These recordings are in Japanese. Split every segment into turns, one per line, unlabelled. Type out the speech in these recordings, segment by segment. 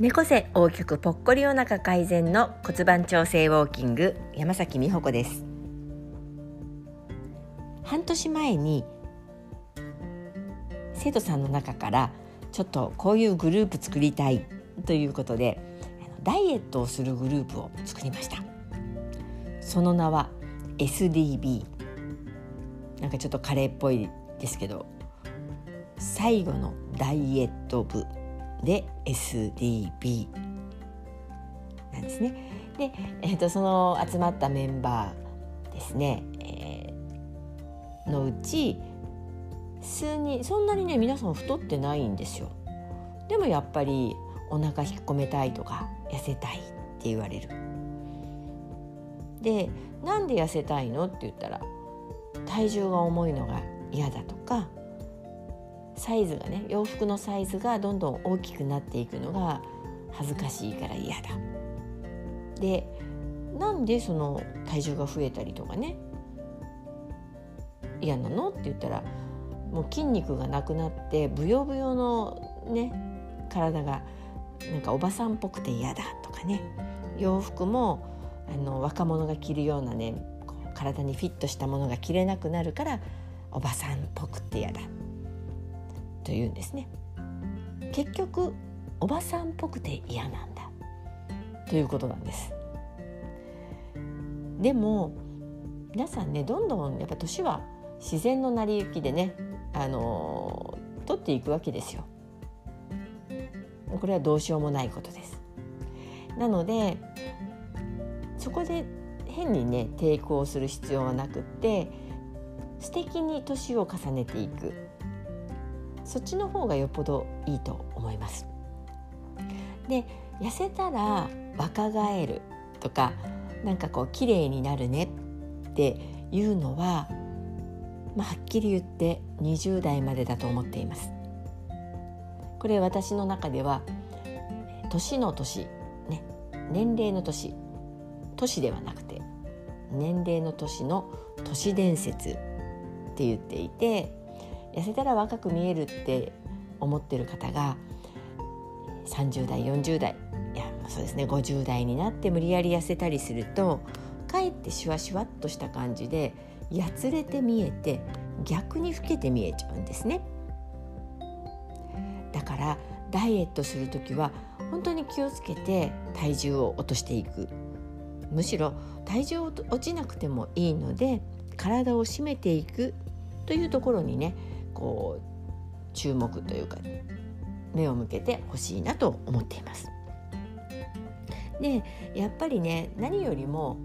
猫背大きくぽっこりお腹改善の骨盤調整ウォーキング山崎美穂子です。半年前に生徒さんの中からちょっとこういうグループ作りたいということでダイエットをするグループを作りました。その名は SDB なんかちょっとカレーっぽいですけど最後のダイエット部。で SDB なんですね。で、えーと、その集まったメンバーですね、えー、のうち数人そんなにね皆さん太ってないんですよ。でもやっぱりお腹引っ込めたいとか痩せたいって言われる。でなんで痩せたいの？って言ったら体重が重いのが嫌だとかサイズがね洋服のサイズがどんどん大きくなっていくのが恥ずかしいから嫌だ。でなんでその体重が増えたりとかね嫌なのって言ったらもう筋肉がなくなってブヨブヨのね体がなんかおばさんっぽくて嫌だとかね洋服もあの若者が着るようなね体にフィットしたものが着れなくなるからおばさんっぽくて嫌だというんですね。結局おばさんっぽくて嫌なんだ。ということなんです。でも皆さんねどんどんやっぱ年は自然の成り行きでねあの取っていくわけですよ。これはどうしようもないことです。なのでそこで変にね抵抗する必要はなくって素敵に年を重ねていく。そっちの方がよっぽどいいと思います。で痩せたら若返るとかなんかこう綺麗になるねっていうのは、まあ、はっきり言って20代までだと思っています。これ私の中では年の年、ね、年齢の年年ではなくて年齢の年の都市伝説って言っていて痩せたら若く見えるって思ってる方が30代40代いやそうですね50代になって無理やり痩せたりするとかえってシュワシュワっとした感じでやつれて見えて逆に老けて見えちゃうんですね。だからダイエットする時は本当に気をつけて体重を落としていくむしろ体重落ちなくてもいいので体を締めていくというところにねこう注目というか目を向けてほしいなと思っています。でやっぱりね何よりも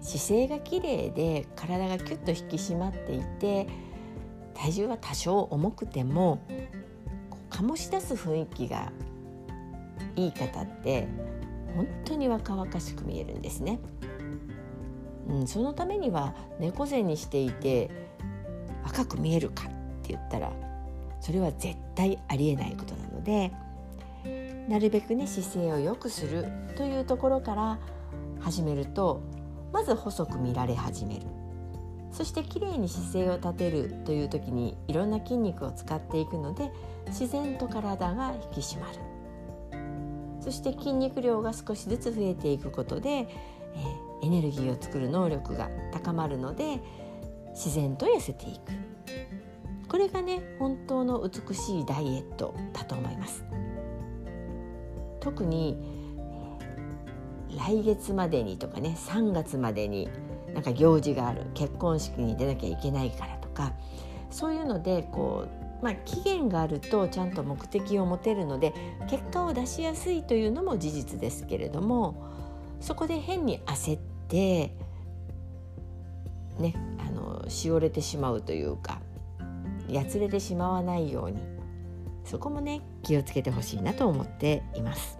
姿勢が綺麗で体がキュッと引き締まっていて体重は多少重くても醸し出す雰囲気がいい方って本当に若々しく見えるんですね。うん、そのためには猫背にしていて若く見えるかって言ったらそれは絶対ありえないことなのでなるべくね姿勢を良くするというところから始めるとまず細く見られ始める。そしてきれいに姿勢を立てるという時にいろんな筋肉を使っていくので自然と体が引き締まる。そして筋肉量が少しずつ増えていくことで、えー、エネルギーを作る能力が高まるので自然と痩せていく。これがね本当の美しいダイエットだと思います。特に来月までにとかね3月までになんか行事がある結婚式に出なきゃいけないからとかそういうのでこう、まあ、期限があるとちゃんと目的を持てるので結果を出しやすいというのも事実ですけれどもそこで変に焦ってねしおれてしまうというかやつれてしまわないようにそこもね気をつけてほしいなと思っています。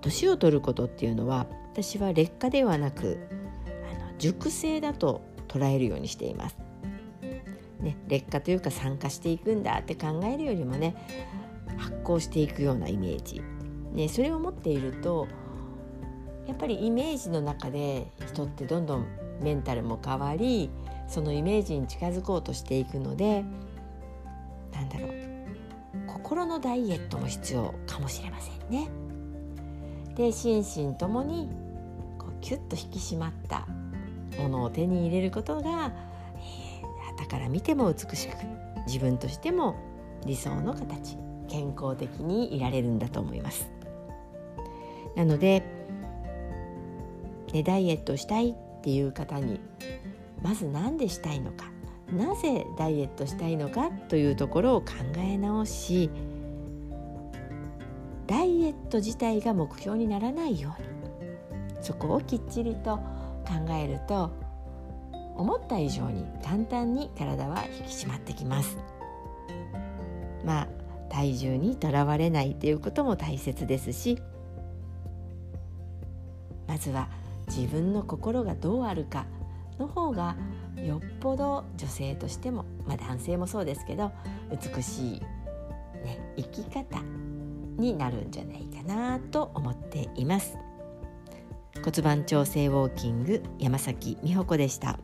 年を取ることっていうのは私は劣化ではなくあの熟成だと捉えるようにしています。ね、劣化というか酸化していくんだって考えるよりもね発酵していくようなイメージ、ね、それを持っているとやっぱりイメージの中で人ってどんどんメンタルも変わりそのイメージに近づこうとしていくのでなんだろう心のダイエットも必要かもしれませんね。で心身ともにこうキュッと引き締まったものを手に入れることが、えー、から見ても美しく自分としても理想の形健康的にいられるんだと思います。なので、ね、ダイエットしたいっていう方にまず何でしたいのか。なぜダイエットしたいのかというところを考え直しダイエット自体が目標にならないように。そこをきっちりと考えると思った以上に簡単に体は引き締まってきます。まあ体重にとらわれないということも大切ですしまずは自分の心がどうあるかの方がよっぽど女性としても、まあ、男性もそうですけど美しい、ね、生き方になるんじゃないかなと思っています骨盤調整ウォーキング山崎美穂子でした。